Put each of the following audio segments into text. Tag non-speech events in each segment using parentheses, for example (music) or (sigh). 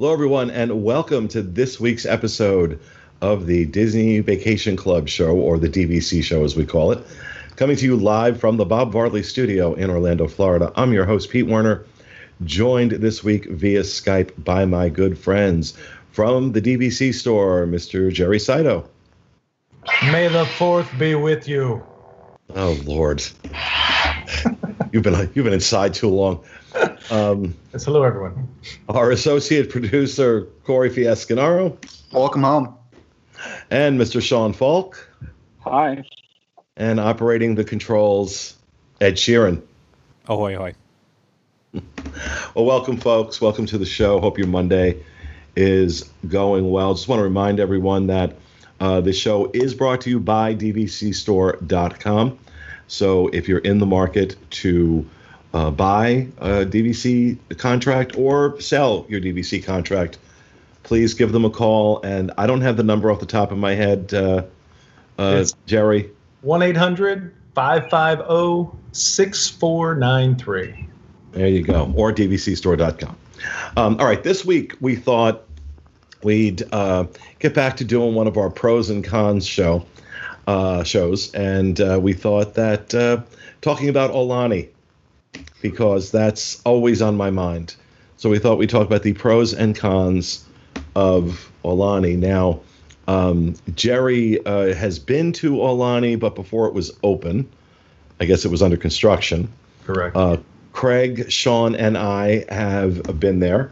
Hello, everyone, and welcome to this week's episode of the Disney Vacation Club show, or the DVC show as we call it. Coming to you live from the Bob Varley studio in Orlando, Florida. I'm your host, Pete Werner, joined this week via Skype by my good friends from the DVC store, Mr. Jerry Saito. May the fourth be with you. Oh Lord, (laughs) you've been you've been inside too long. Um, yes, hello everyone. Our associate producer Corey Fiascanaro. Welcome home. And Mr. Sean Falk. Hi. And operating the controls, Ed Sheeran. Ahoy, ahoy. Well, welcome, folks. Welcome to the show. Hope your Monday is going well. Just want to remind everyone that uh, the show is brought to you by DVCstore.com. So if you're in the market to uh, buy a DVC contract or sell your DVC contract, please give them a call. And I don't have the number off the top of my head, uh, uh Jerry. 1 800 550 6493. There you go. Or DVCstore.com. Um, all right. This week we thought we'd uh, get back to doing one of our pros and cons show uh, shows, and uh, we thought that uh, talking about Aulani, because that's always on my mind. So we thought we'd talk about the pros and cons of Aulani. Now, um, Jerry uh, has been to Aulani, but before it was open, I guess it was under construction. Correct. Uh, Craig, Sean, and I have been there.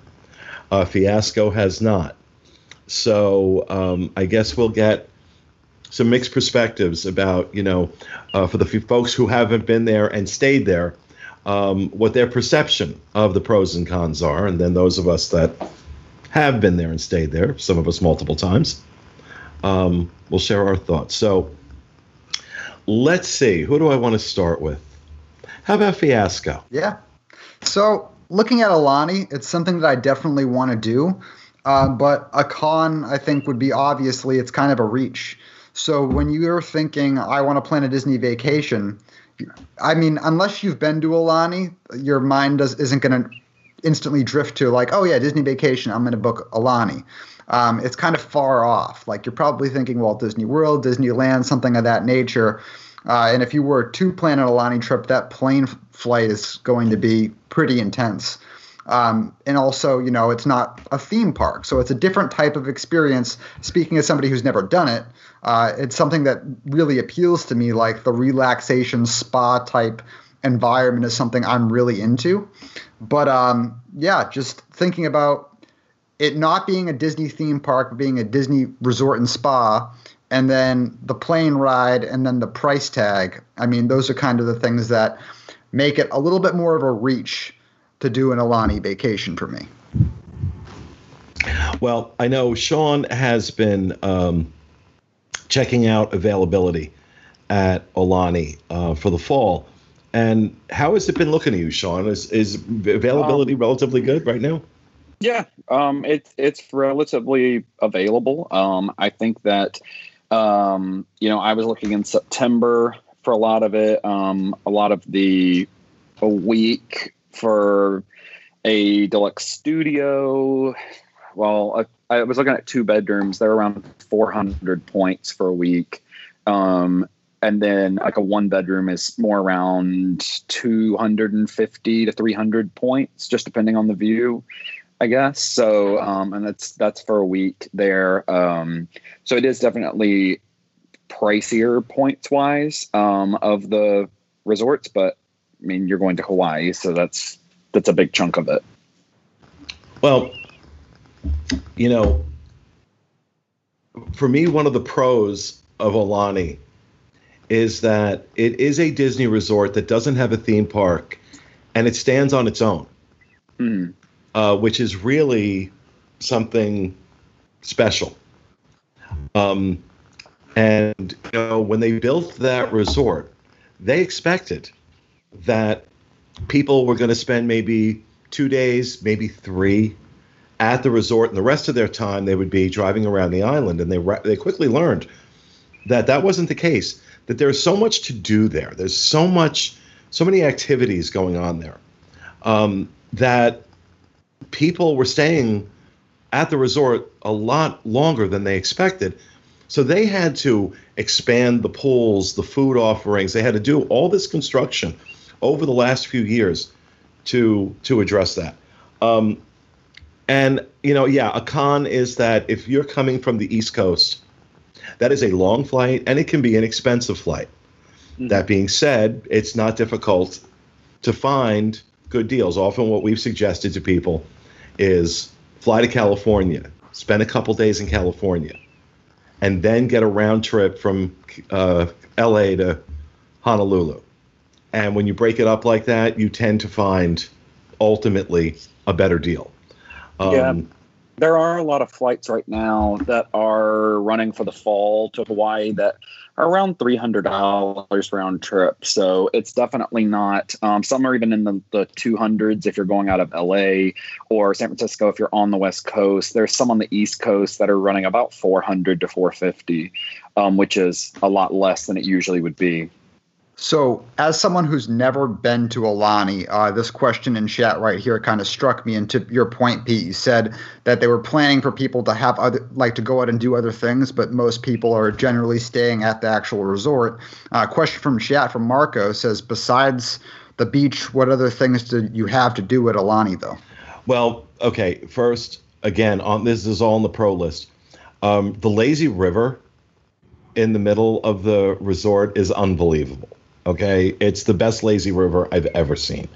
Uh, Fiasco has not. So um, I guess we'll get some mixed perspectives about, you know, uh, for the folks who haven't been there and stayed there, um, what their perception of the pros and cons are. And then those of us that have been there and stayed there, some of us multiple times, um, we'll share our thoughts. So let's see. Who do I want to start with? How about Fiasco? Yeah. So looking at Aulani, it's something that I definitely want to do. Uh, but a con, I think, would be obviously it's kind of a reach. So when you're thinking, I want to plan a Disney vacation, I mean, unless you've been to Aulani, your mind does, isn't going to instantly drift to like, oh yeah, Disney vacation, I'm going to book Aulani. Um, it's kind of far off. Like you're probably thinking Walt Disney World, Disneyland, something of that nature. Uh, and if you were to plan an Aulani trip, that plane flight is going to be pretty intense. Um, and also, you know, it's not a theme park, so it's a different type of experience. Speaking as somebody who's never done it, uh, it's something that really appeals to me. Like the relaxation spa type environment is something I'm really into. But um, yeah, just thinking about it not being a Disney theme park, being a Disney resort and spa, and then the plane ride, and then the price tag. I mean, those are kind of the things that make it a little bit more of a reach to do an Aulani vacation for me. Well, I know Sean has been um, checking out availability at Aulani uh, for the fall. And how has it been looking to you, Sean? Is is availability um, relatively good right now? Yeah, um, it's it's relatively available. Um, I think that um, you know I was looking in September for a lot of it. Um, a lot of the a week for a deluxe studio. Well, I, I was looking at two bedrooms. They're around 400 points for a week. Um, and then like a one bedroom is more around 250 to 300 points, just depending on the view. I guess so, um, and that's that's for a week there. Um, so it is definitely pricier points wise um, of the resorts, but I mean, you're going to Hawaii, so that's that's a big chunk of it. Well, you know, for me, one of the pros of Aulani is that it is a Disney resort that doesn't have a theme park, and it stands on its own, mm. uh, which is really something special. Um, and you know, when they built that resort, they expected that people were going to spend maybe two days, maybe three at the resort, and the rest of their time they would be driving around the island. And they they quickly learned that that wasn't the case. That there's so much to do there. There's so much, so many activities going on there, um, that people were staying at the resort a lot longer than they expected. So they had to expand the pools, the food offerings. They had to do all this construction over the last few years to to address that. Um, and you know, yeah, a con is that if you're coming from the East Coast, that is a long flight and it can be an expensive flight. Mm-hmm. That being said, it's not difficult to find good deals. Often, what we've suggested to people is fly to California, spend a couple days in California, and then get a round trip from uh, LA to Honolulu. And when you break it up like that, you tend to find ultimately a better deal. Um, yeah. There are a lot of flights right now that are running for the fall to Hawaii that are around $300 round trip. So it's definitely not, um, some are even in the, the 200s if you're going out of LA or San Francisco if you're on the West Coast. There's some on the East Coast that are running about 400 to 450, um, which is a lot less than it usually would be. So, as someone who's never been to Aulani, uh, this question in chat right here kind of struck me. And to your point, Pete, you said that they were planning for people to have other, like to go out and do other things, but most people are generally staying at the actual resort. Uh, question from chat from Marco says, besides the beach, what other things do you have to do at Aulani, though? Well, okay. First, again, on this is all on the pro list. Um, the lazy river in the middle of the resort is unbelievable Okay, it's the best lazy river I've ever seen.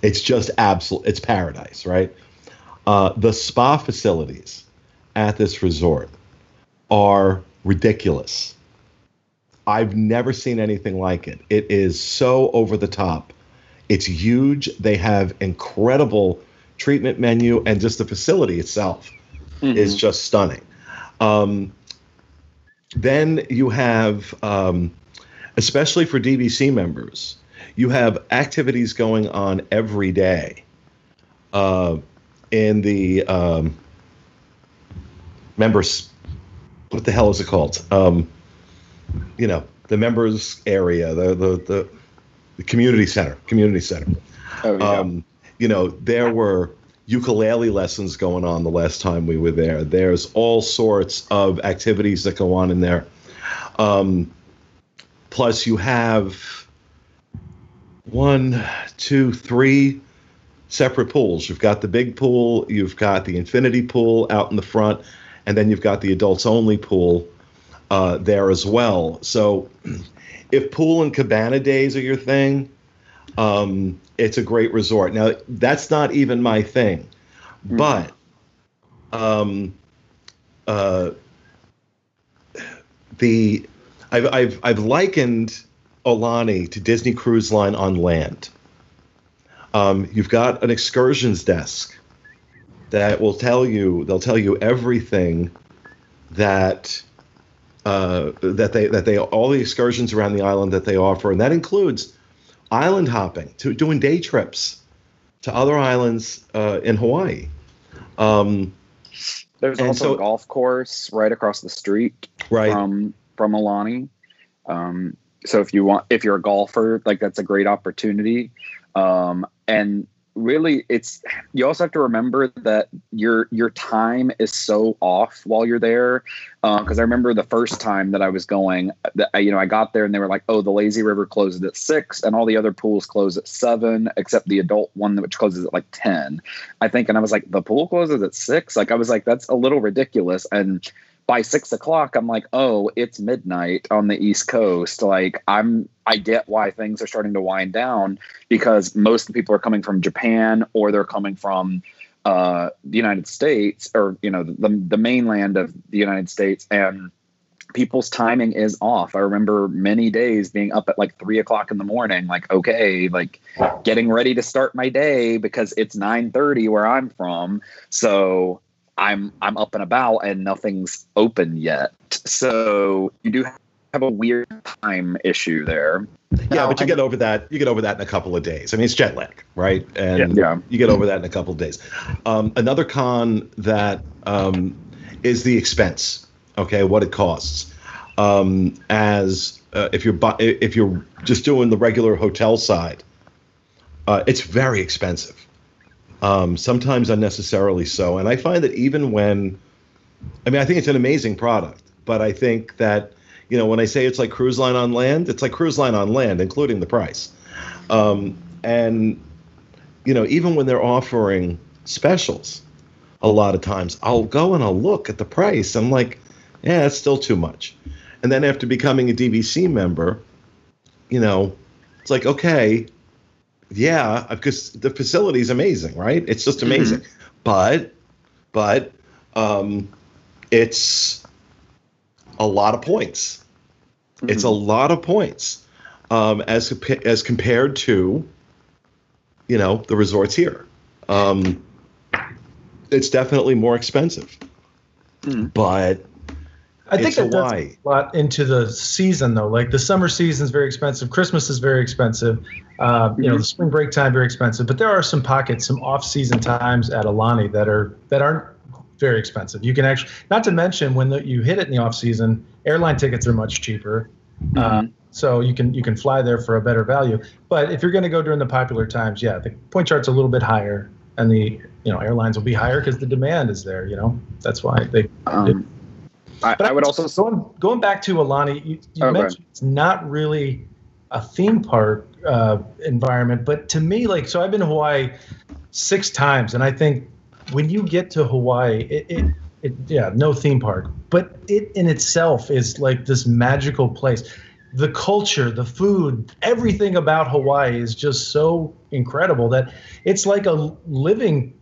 It's just absolute. It's paradise, right? Uh, the spa facilities at this resort are ridiculous. I've never seen anything like it. It is so over the top. It's huge. They have incredible treatment menu, and just the facility itself mm-hmm. is just stunning. Um, then you have um, especially for DVC members, you have activities going on every day uh, in the um, members. What the hell is it called? Um, you know, the members area, the the the, the community center, community center. Oh, yeah. Um, you know, there were ukulele lessons going on the last time we were there. There's all sorts of activities that go on in there. Um, Plus, you have one, two, three separate pools. You've got the big pool, you've got the infinity pool out in the front, and then you've got the adults only pool uh, there as well. So, (clears throat) if pool and cabana days are your thing, um, it's a great resort. Now, that's not even my thing, mm-hmm. but um, uh, the I've I've I've likened Aulani to Disney Cruise Line on land. Um, you've got an excursions desk that will tell you they'll tell you everything that uh, that they that they all the excursions around the island that they offer, and that includes island hopping, to doing day trips to other islands uh, in Hawaii. Um, There's also so, a golf course right across the street right. from from Aulani. Um, so if you want, if you're a golfer, like that's a great opportunity. Um, and really it's you also have to remember that your your time is so off while you're there because uh, i remember the first time that i was going you know i got there and they were like oh the lazy river closes at six and all the other pools close at seven except the adult one which closes at like 10 i think and i was like the pool closes at six like i was like that's a little ridiculous and by six o'clock, I'm like, oh, it's midnight on the East Coast. Like, I'm, I get why things are starting to wind down because most people are coming from Japan or they're coming from uh, the United States or, you know, the, the mainland of the United States. And people's timing is off. I remember many days being up at like three o'clock in the morning, like, okay, like getting ready to start my day because it's 9 30 where I'm from. So I'm I'm up and about and nothing's open yet. So you do have a weird time issue there. Yeah, but you get over that. You get over that in a couple of days. I mean, it's jet lag, right? And yeah. you get over that in a couple of days. Um, another con that um, is the expense. Okay, what it costs. Um, as uh, if you're bu- if you're just doing the regular hotel side, uh, it's very expensive um, sometimes unnecessarily so. And I find that even when, I mean, I think it's an amazing product, but I think that, you know, when I say it's like cruise line on land, it's like cruise line on land, including the price. Um, and, you know, even when they're offering specials, a lot of times I'll go and I'll look at the price. I'm like, yeah, it's still too much. And then after becoming a DVC member, you know, it's like, okay, yeah, because the facility is amazing, right? It's just amazing. Mm-hmm. But, but, um, it's a lot of points. Mm-hmm. It's a lot of points um, as as compared to, you know, the resorts here. Um, it's definitely more expensive, mm. but I think that does a lot into the season though. Like the summer season is very expensive. Christmas is very expensive. Uh. You know, mm-hmm. the spring break time very expensive. But there are some pockets, some off-season times at Aulani that are that aren't very expensive. You can actually, not to mention when the, you hit it in the off-season, airline tickets are much cheaper. Uh, mm-hmm. Uh, so you can you can fly there for a better value. But if you're going to go during the popular times, yeah, the point chart's a little bit higher, and the you know airlines will be higher because the demand is there. You know, that's why they. Um, I, but I would also going going back to Aulani. You, you oh, mentioned it's not really a theme park uh, environment, but to me, like, so I've been to Hawaii six times, and I think when you get to Hawaii, it, it, it yeah, no theme park, but it in itself is like this magical place. The culture, the food, everything about Hawaii is just so incredible that it's like a living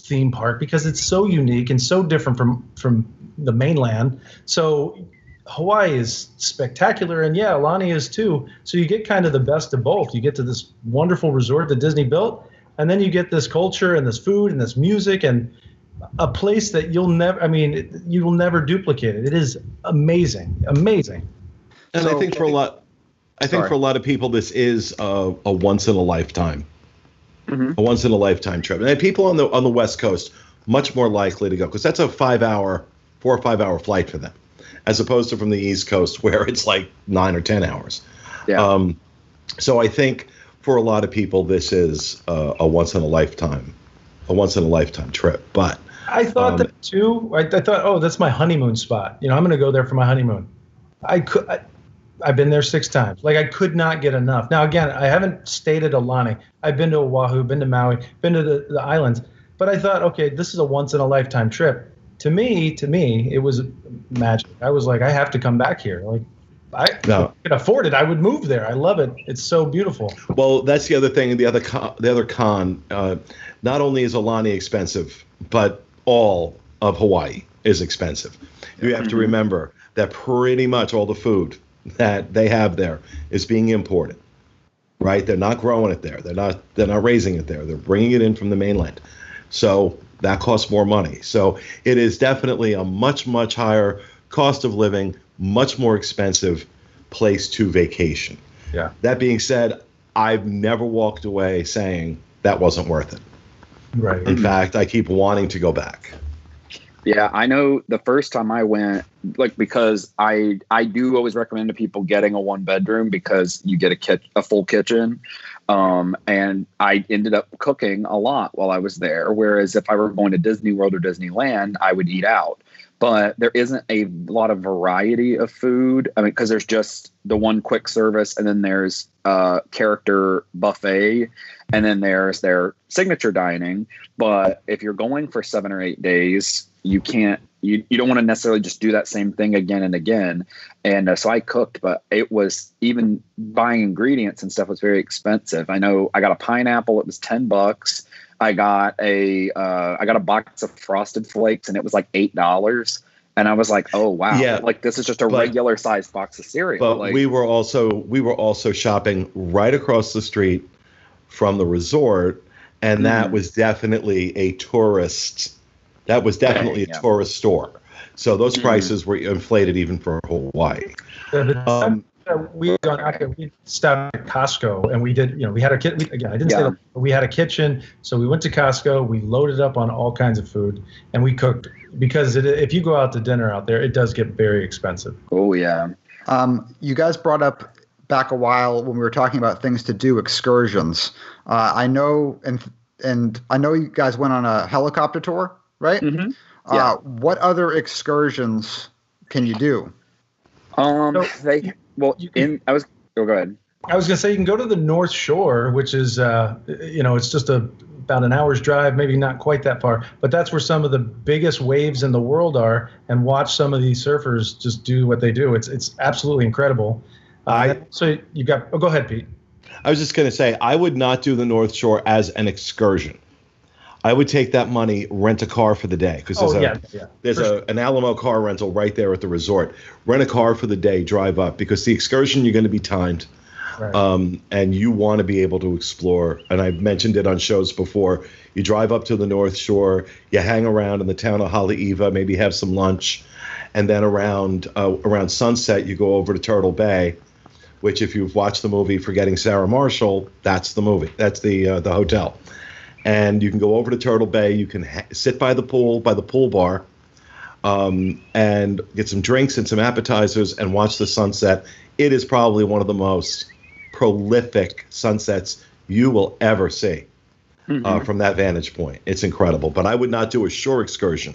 theme park because it's so unique and so different from from the mainland. So Hawaii is spectacular, and yeah, Aulani is too. So you get kind of the best of both. You get to this wonderful resort that Disney built, and then you get this culture and this food and this music and a place that you'll never. I mean, you will never duplicate it. It is amazing, amazing. And so, I think for a lot, I think sorry. for a lot of people, this is a, a once in a lifetime, mm-hmm. a once in a lifetime trip. And people on the on the West Coast much more likely to go because that's a five hour four or five hour flight for them, as opposed to from the East Coast (laughs) where it's like nine or ten hours. Yeah. Um, so I think for a lot of people this is uh, a once in a lifetime, a once in a lifetime trip. But I thought um, that too. I, I, thought, oh, that's my honeymoon spot. You know, I'm going to go there for my honeymoon. I could. I, I've been there six times. Like I could not get enough. Now again, I haven't stayed at Aulani. I've been to Oahu, been to Maui, been to the, the islands. But I thought, okay, this is a once in a lifetime trip to me, to me, it was magic. I was like, I have to come back here. Like, I no. could afford it. I would move there. I love it. It's so beautiful. Well, that's the other thing. The other con, the other con. Uh, not only is Aulani expensive, but all of Hawaii is expensive. You have mm-hmm. to remember that pretty much all the food that they have there is being imported. Right? They're not growing it there. They're not. They're not raising it there. They're bringing it in from the mainland. So that costs more money. So it is definitely a much, much higher cost of living, much more expensive place to vacation. Yeah. That being said, I've never walked away saying that wasn't worth it. Right. In fact, I keep wanting to go back. Yeah, I know the first time I went, like because I I do always recommend to people getting a one bedroom because you get a kit a full kitchen. Um, and I ended up cooking a lot while I was there. Whereas if I were going to Disney World or Disneyland, I would eat out. But there isn't a lot of variety of food. I mean, because there's just the one quick service, and then there's uh, character buffet, and then there's their signature dining. But if you're going for seven or eight days, you can't you, you don't want to necessarily just do that same thing again and again. And uh, so i cooked but it was even buying ingredients and stuff was very expensive. I know i got a pineapple it was 10 bucks. I got a uh, I got a box of frosted flakes and it was like eight dollars. And i was like oh wow. Yeah. Like this is just a but, regular sized box of cereal but like, we were also we were also shopping right across the street from the resort and mm-hmm. that was definitely a tourist that was definitely a tourist store. So those mm-hmm. prices were inflated even for Hawaii. Um, we gone we stopped at Costco and we did you know we had a kit again I didn't yeah. say that, we had a kitchen so we went to Costco we loaded up on all kinds of food and we cooked because it, if you go out to dinner out there it does get very expensive. Oh yeah. Um, you guys brought up back a while when we were talking about things to do excursions. Uh, I know and and I know you guys went on a helicopter tour, right? Mhm. Uh, Yeah. what other excursions can you do? Um, So, they well you can- in I was. Oh, go ahead. I was gonna say you can go to the North Shore, which is uh, you know it's just a about an hour's drive, maybe not quite that far, but that's where some of the biggest waves in the world are, and watch some of these surfers just do what they do. It's it's absolutely incredible. Uh, I- so you got oh go ahead, Pete. I was just going to say, I would not do the North Shore as an excursion. I would take that money, rent a car for the day because there's Oh a yeah, yeah. there's a an Alamo car rental right there at the resort. Rent a car for the day, drive up because the excursion you're going to be timed, Right. um, and you want to be able to explore. And I've mentioned it on shows before. You drive up to the North Shore, you hang around in the town of Haleiwa, maybe have some lunch, and then around uh, around sunset you go over to Turtle Bay, which if you've watched the movie Forgetting Sarah Marshall, that's the movie. That's the uh, the hotel. And you can go over to Turtle Bay. You can ha- sit by the pool, by the pool bar, um, and get some drinks and some appetizers and watch the sunset. It is probably one of the most prolific sunsets you will ever see uh, from that vantage point. It's incredible. But I would not do a shore excursion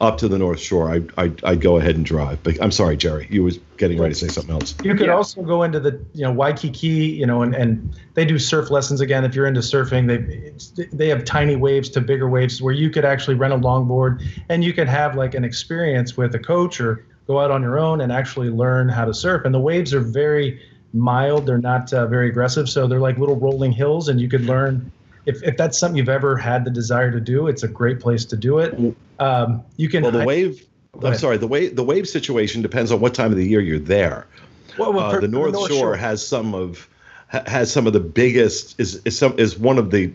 up to the North Shore. I, I, I'd go ahead and drive. But I'm sorry, Jerry. You was getting ready to say something else. You could Yeah. also go into the you know Waikiki, you know, and, and they do surf lessons again. If you're into surfing, they they have tiny waves to bigger waves where you could actually rent a longboard and you could have like an experience with a coach or go out on your own and actually learn how to surf. And the waves are very mild; they're not uh, very aggressive, so they're like little rolling hills, and you could learn. If, if that's something you've ever had the desire to do, it's a great place to do it. Um, you can Well, the wave. I'm sorry. The wave. The wave situation depends on what time of the year you're there. well, well, Uh, for- the for North, Shore, has some of has some of the biggest is is some is one of the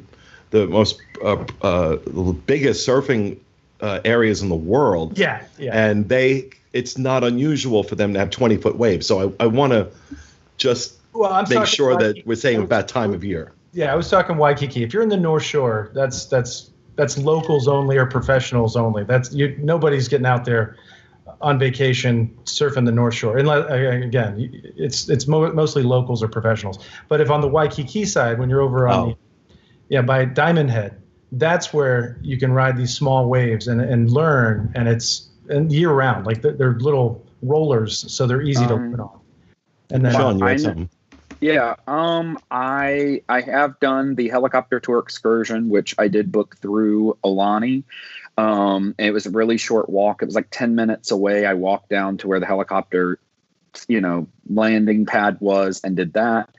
the most uh, uh, the biggest surfing uh, areas in the world. yeah, yeah. and they it's not unusual for them to have 20 foot waves. So I, I want to just well, I'm make sure that we're saying about time of year. Yeah, I was talking Waikiki. If you're in the North Shore, that's that's that's locals only or professionals only. That's you. Nobody's getting out there on vacation surfing the North Shore. And again, it's it's mo- mostly locals or professionals. But if on the Waikiki side, when you're over on Oh. the yeah by Diamond Head, that's where you can ride these small waves and and learn. And it's and year round. Like they're, they're little rollers, so they're easy to Um, learn on. And then Sean, you had something. Yeah, um, I I have done the helicopter tour excursion, which I did book through Aulani. Um, it was a really short walk. It was like ten minutes away. I walked down to where the helicopter, you know, landing pad was, and did that.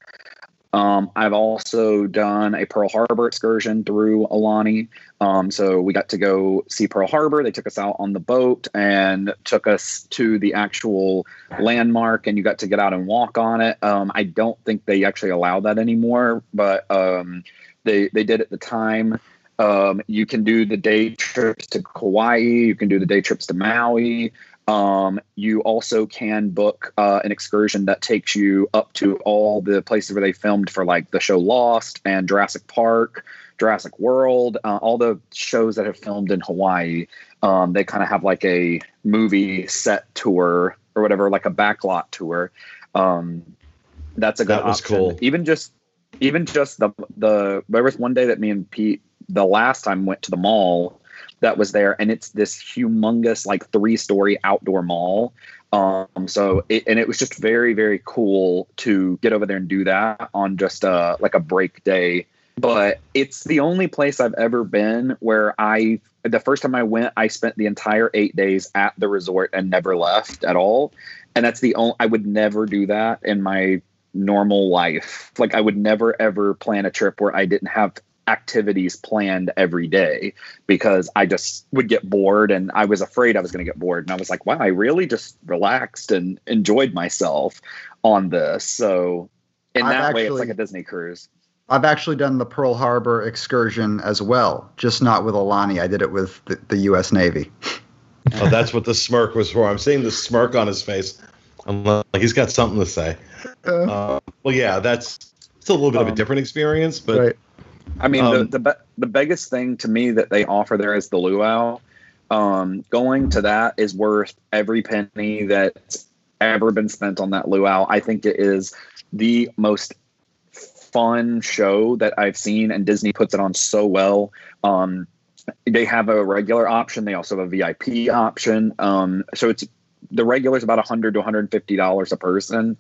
Um, I've also done a Pearl Harbor excursion through Aulani. Um, so we got to go see Pearl Harbor. They took us out on the boat and took us to the actual landmark, and you got to get out and walk on it. Um, I don't think they actually allow that anymore, but um, they they did at the time. Um, you can do the day trips to Kauai. You can do the day trips to Maui. Um, you also can book uh, an excursion that takes you up to all the places where they filmed for like the show Lost and Jurassic Park, Jurassic World, uh, all the shows that have filmed in Hawaii. Um, they kind of have like a movie set tour or whatever, like a backlot tour. Um, that's a good That was option. cool. Even just, even just the the there was one day that me and Pete the last time went to the mall that was there. And it's this humongous like three story outdoor mall. Um so it, and it was just very very cool to get over there and do that on just a like a break day. But it's the only place i've ever been where i the first time i went i spent the entire eight days at the resort and never left at all. And that's the only i would never do that in my normal life. Like i would never ever plan a trip where i didn't have activities planned every day because I just would get bored and I was afraid I was going to get bored. And I was like, wow, I really just relaxed and enjoyed myself on this. So in I've that way, it's like a Disney cruise. I've actually done the Pearl Harbor excursion as well, just not with Aulani. I did it with the, the U.S. Navy. (laughs) Oh, that's what the smirk was for. I'm seeing the smirk on his face. I'm like, he's got something to say. Uh, well, yeah, that's it's a little bit of a Um, different experience, but right. I mean, Um, the the, the biggest thing to me that they offer there is the luau. Um, going to that is worth every penny that's ever been spent on that luau. I think it is the most fun show that I've seen, and Disney puts it on so well. Um, they have a regular option. They also have a VIP option. Um, so it's the regular is about 100 to 150 dollars a person,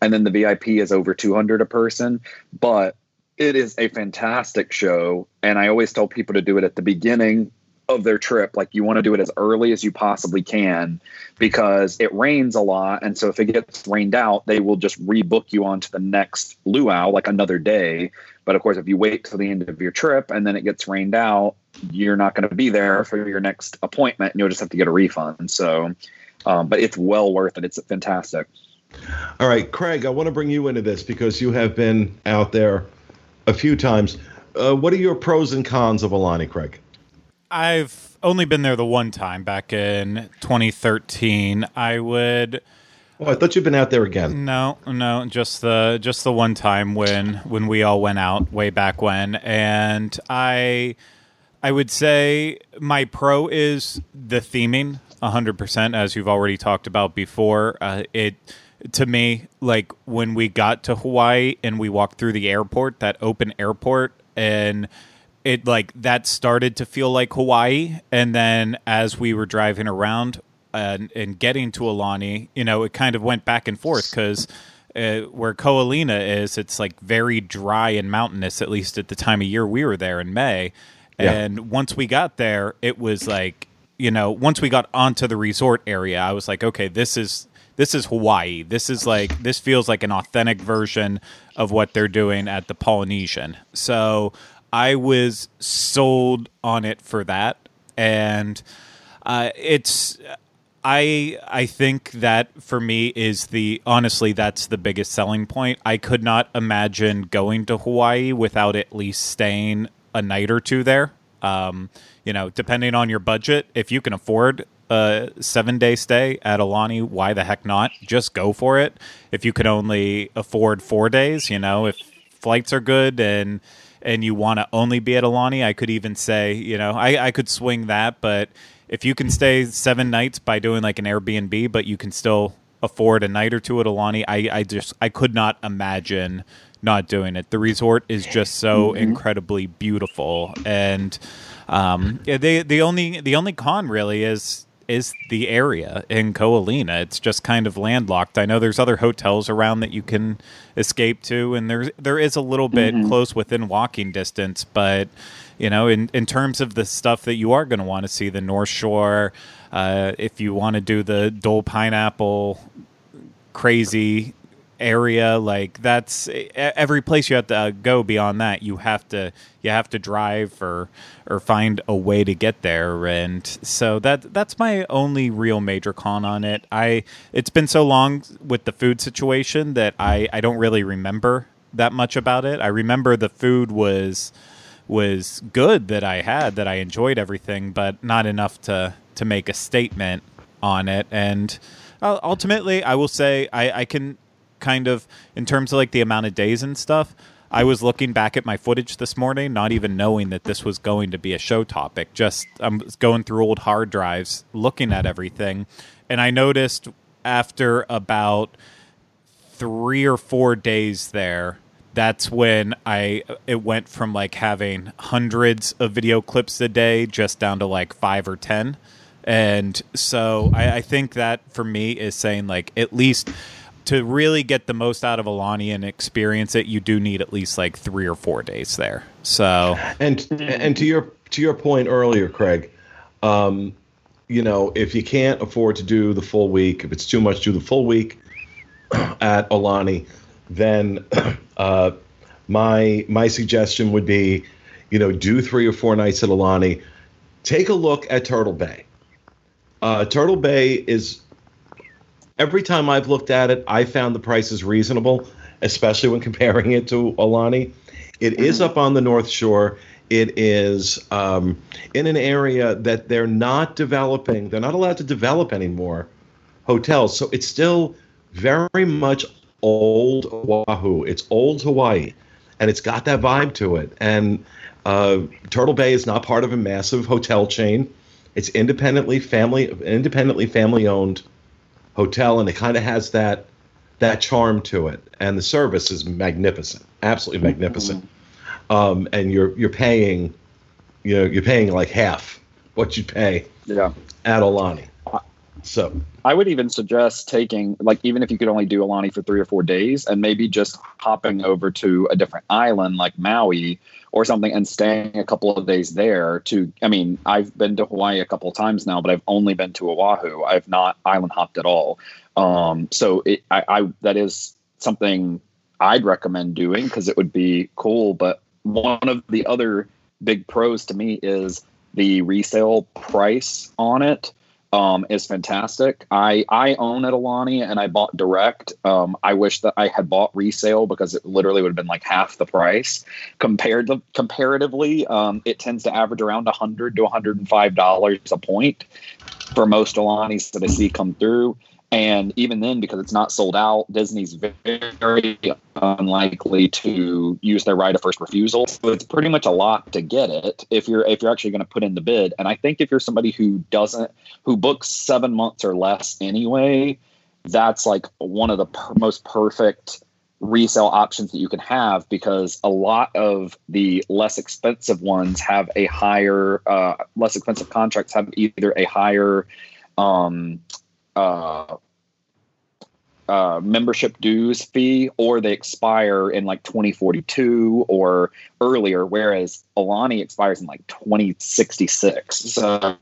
and then the VIP is over 200 a person. But it is a fantastic show, and I always tell people to do it at the beginning of their trip. Like you want to do it as early as you possibly can because it rains a lot. And so if it gets rained out, they will just rebook you onto the next luau, like another day. But of course, if you wait till the end of your trip and then it gets rained out, you're not going to be there for your next appointment and you'll just have to get a refund. So, um, but it's well worth it. It's fantastic. All right, Craig, I want to bring you into this because you have been out there a few times. Uh, what are your pros and cons of Aulani, Craig? I've only been there the one time back in 2013. I would. Oh, I thought you'd been out there again. No, no, just the just the one time when when we all went out way back when, and I I would say my pro is the theming, hundred percent, as you've already talked about before. Uh, it to me like when we got to Hawaii and we walked through the airport, that open airport, and it like that started to feel like Hawaii, and then as we were driving around and, and getting to Aulani, you know, it kind of went back and forth because. Uh, where Ko Olina is, it's like very dry and mountainous, at least at the time of year we were there in May. Yeah. And once we got there, it was like, you know, once we got onto the resort area, I was like, okay, this is this is Hawaii. This is like this feels like an authentic version of what they're doing at the Polynesian. So I was sold on it for that, and uh, it's. I I think that for me is the honestly that's the biggest selling point. I could not imagine going to Hawaii without at least staying a night or two there. Um, you know, depending on your budget, if you can afford a seven day stay at Aulani, why the heck not? Just go for it. If you could only afford four days, you know, if flights are good and and you want to only be at Aulani, I could even say, you know, I, I could swing that. But if you can stay seven nights by doing like an Airbnb, but you can still afford a night or two at Aulani, I, I just I could not imagine not doing it. The resort is just so mm-hmm. incredibly beautiful, and um, yeah, the the only the only con really is is the area in Ko Olina. It's just kind of landlocked. I know there's other hotels around that you can escape to, and there's there is a little bit mm-hmm. close within walking distance. But you know, in in terms of the stuff that you are going to want to see, the North Shore, uh, if you want to do the Dole Pineapple crazy area like that's every place you have to uh, go beyond that you have to you have to drive or or find a way to get there. And so that that's my only real major con on it. I it's been so long with the food situation that i i don't really remember that much about it. I remember the food was was good that i had that i enjoyed everything but not enough to to make a statement on it. And uh, ultimately i will say i i can kind of in terms of like the amount of days and stuff. I was looking back at my footage this morning, not even knowing that this was going to be a show topic. Just I'm going through old hard drives, looking at everything, and I noticed after about three or four days there, that's when I it went from like having hundreds of video clips a day just down to like five or ten. And so I, I think that for me is saying like at least to really get the most out of Aulani and experience it, you do need at least like three or four days there. So, and and to your to your point earlier, Craig, um, you know, if you can't afford to do the full week, if it's too much, do the full week (clears throat) at Aulani. Then (clears throat) uh, my my suggestion would be, you know, do three or four nights at Aulani. Take a look at Turtle Bay. Uh, Turtle Bay is every time I've looked at it, I found the prices reasonable, especially when (laughs) comparing it to Aulani. It mm-hmm. is up on the North Shore. It is um, in an area that they're not developing. They're not allowed to develop anymore hotels. So it's still very much old Oahu. It's old Hawaii, and it's got that vibe to it. And uh, Turtle Bay is not part of a massive hotel chain. It's independently family independently family owned hotel, and it kind of has that that charm to it, and the service is magnificent, absolutely magnificent. Um, and you're you're paying, you know, you're paying like half what you pay Yeah. at Aulani. So I would even suggest taking, like, even if you could only do Aulani for three or four days and maybe just hopping over to a different island like Maui or something and staying a couple of days there to, I mean, I've been to Hawaii a couple of times now, but I've only been to Oahu. I've not island hopped at all. Um, so it, I, I, that is something I'd recommend doing because it would be cool. But one of the other big pros to me is the resale price on it um, is fantastic. I I own at Aulani and I bought direct. Um, I wish that I had bought resale because it literally would have been like half the price. Compared to comparatively, um, it tends to average around 100 to 105 dollars a point for most Aulanis that I see come through. And even then, because it's not sold out, Disney's very unlikely to use their right of first refusal. So it's pretty much a lot to get it if you're if you're actually going to put in the bid. And I think if you're somebody who doesn't who books seven months or less anyway, that's like one of the per- most perfect resale options that you can have because a lot of the less expensive ones have a higher uh, less expensive contracts have either a higher um, uh, uh, membership dues fee or they expire in like 2042 or earlier, whereas Aulani expires in like 2066. So,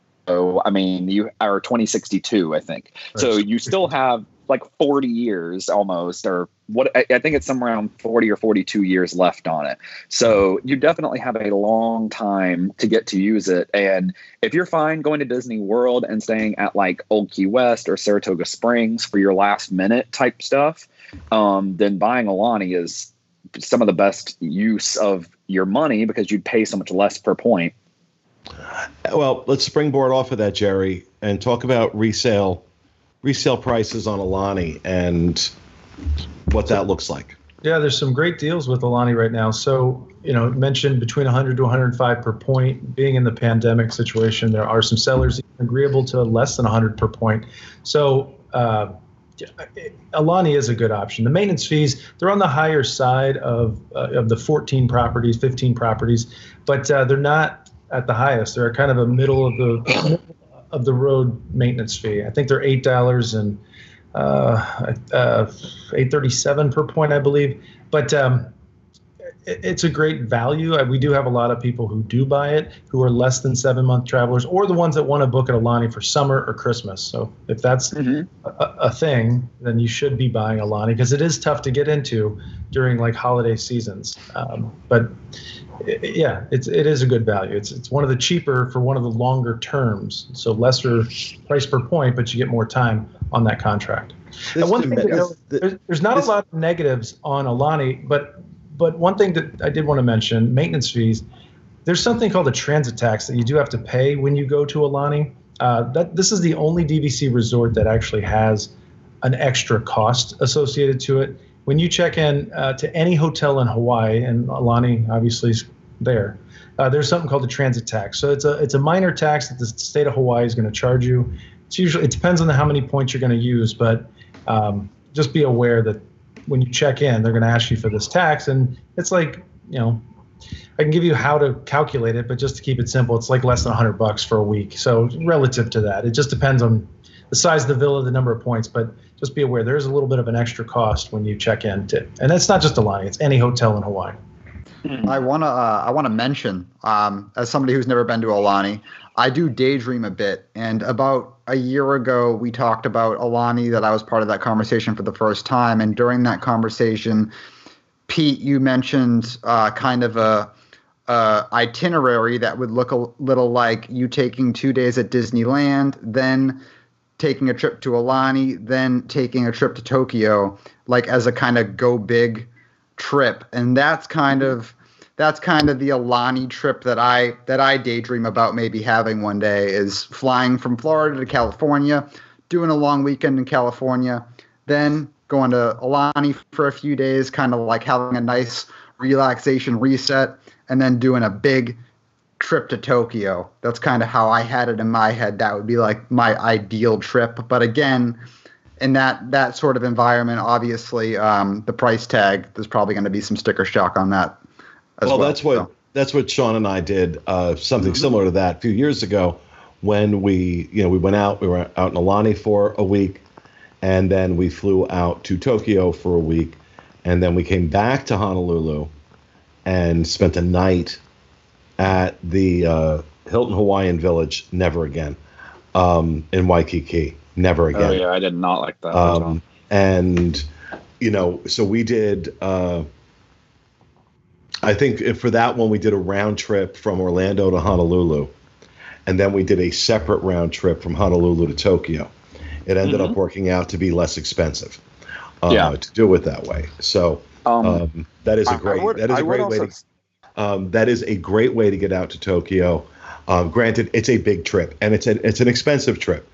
I mean, you are 2062, I think. So you still have like 40 years almost, or what I, I think it's somewhere around 40 or 42 years left on it. So you definitely have a long time to get to use it. And if you're fine going to Disney World and staying at like Old Key West or Saratoga Springs for your last minute type stuff, um, then buying a Aulani is some of the best use of your money because you'd pay so much less per point. Well, let's springboard off of that, Jerry, and talk about resale resale prices on Aulani and what that looks like. Yeah, there's some great deals with Aulani right now. So, you know, mentioned between 100 to 105 per point. Being in the pandemic situation, there are some sellers agreeable to less than 100 per point. So, uh, Aulani is a good option. The maintenance fees they're on the higher side of uh, of the 14 properties, 15 properties, but uh, they're not at the highest. They're kind of a middle of the of the road maintenance fee. I think they're eight dollars and uh, uh, eight thirty seven per point, I believe. But um, it, it's a great value. We do have a lot of people who do buy it who are less than seven month travelers, or the ones that want to book at Aulani for summer or Christmas. So if that's mm-hmm. a, a, thing, then you should be buying Aulani because it is tough to get into during like holiday seasons. Um, but yeah, it's it is a good value. It's it's one of the cheaper for one of the longer terms, so lesser price per point, but you get more time on that contract. and one thing know, there's, there's, not this, a lot of negatives on Aulani, but but one thing that I did want to mention, maintenance fees. There's something called a transit tax that you do have to pay when you go to Aulani. Uh, that this is the only DVC resort that actually has an extra cost associated to it when you check in uh, to any hotel in Hawaii, and Aulani obviously is there, uh, there's something called a transit tax. So it's a it's a minor tax that the state of Hawaii is going to charge you. It's usually it depends on how many points you're going to use, but um, just be aware that when you check in, they're going to ask you for this tax, and it's like you know. I can give you how to calculate it, but just to keep it simple, it's like less than 100 bucks for a week. So relative to that, it just depends on the size of the villa, the number of points. But just be aware there is a little bit of an extra cost when you check in, to, and that's not just Aulani; it's any hotel in Hawaii. I wanna uh, I wanna mention um, as somebody who's never been to Aulani, I do daydream a bit. And about a year ago, we talked about Aulani that I was part of that conversation for the first time. And during that conversation, Pete, you mentioned uh, kind of a, a itinerary that would look a little like you taking two days at Disneyland, then taking a trip to Aulani, then taking a trip to Tokyo, like as a kind of go big trip. And that's kind of that's kind of the Aulani trip that I that I daydream about maybe having one day is flying from Florida to California, doing a long weekend in California, then going to Aulani for a few days, kind of like having a nice relaxation reset, and then doing a big trip to Tokyo. That's kind of how I had it in my head. That would be like my ideal trip. But again, in that that sort of environment, obviously, um, the price tag there's probably going to be some sticker shock on that. well, well, that's what so. that's what Sean and I did. Uh, something mm-hmm. similar to that a few years ago when we you know we went out. We were out in Aulani for a week, and then we flew out to Tokyo for a week, and then we came back to Honolulu, and spent a night at the uh, Hilton Hawaiian Village. Never again um, in Waikiki. Never oh, again. Oh yeah, I did not like that. Um, and you know, so we did. Uh, I think for that one, we did a round trip from Orlando to Honolulu, and then we did a separate round trip from Honolulu to Tokyo. It ended mm-hmm. up working out to be less expensive. Uh, yeah. to do it that way. So um, um, that is a great would, that is a great way to um, that is a great way to get out to Tokyo. Um, granted, it's a big trip and it's a, it's an expensive trip.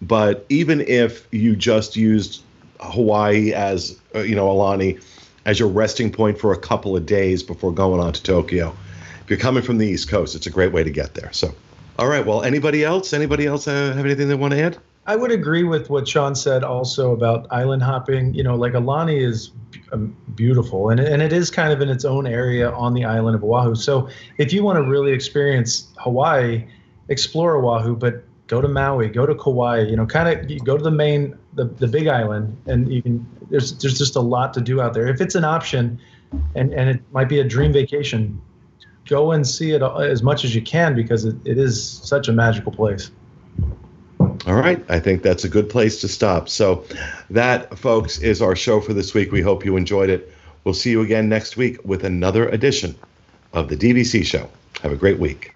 But even if you just used Hawaii as, uh, you know, Aulani as your resting point for a couple of days before going on to Tokyo, if you're coming from the East Coast, it's a great way to get there. So, all right. Well, anybody else? Anybody else uh, have anything they want to add? I would agree with what Sean said also about island hopping. You know, like Aulani is um, beautiful and, and it is kind of in its own area on the island of Oahu. So if you want to really experience Hawaii, explore Oahu, but go to Maui, go to Kauai, you know, kind of go to the main, the, the big island, and you can, there's, there's just a lot to do out there. If it's an option and, and it might be a dream vacation, go and see it as much as you can because it, it is such a magical place. All right. I think that's a good place to stop. So, that, folks, is our show for this week. We hope you enjoyed it. We'll see you again next week with another edition of the DVC show. Have a great week.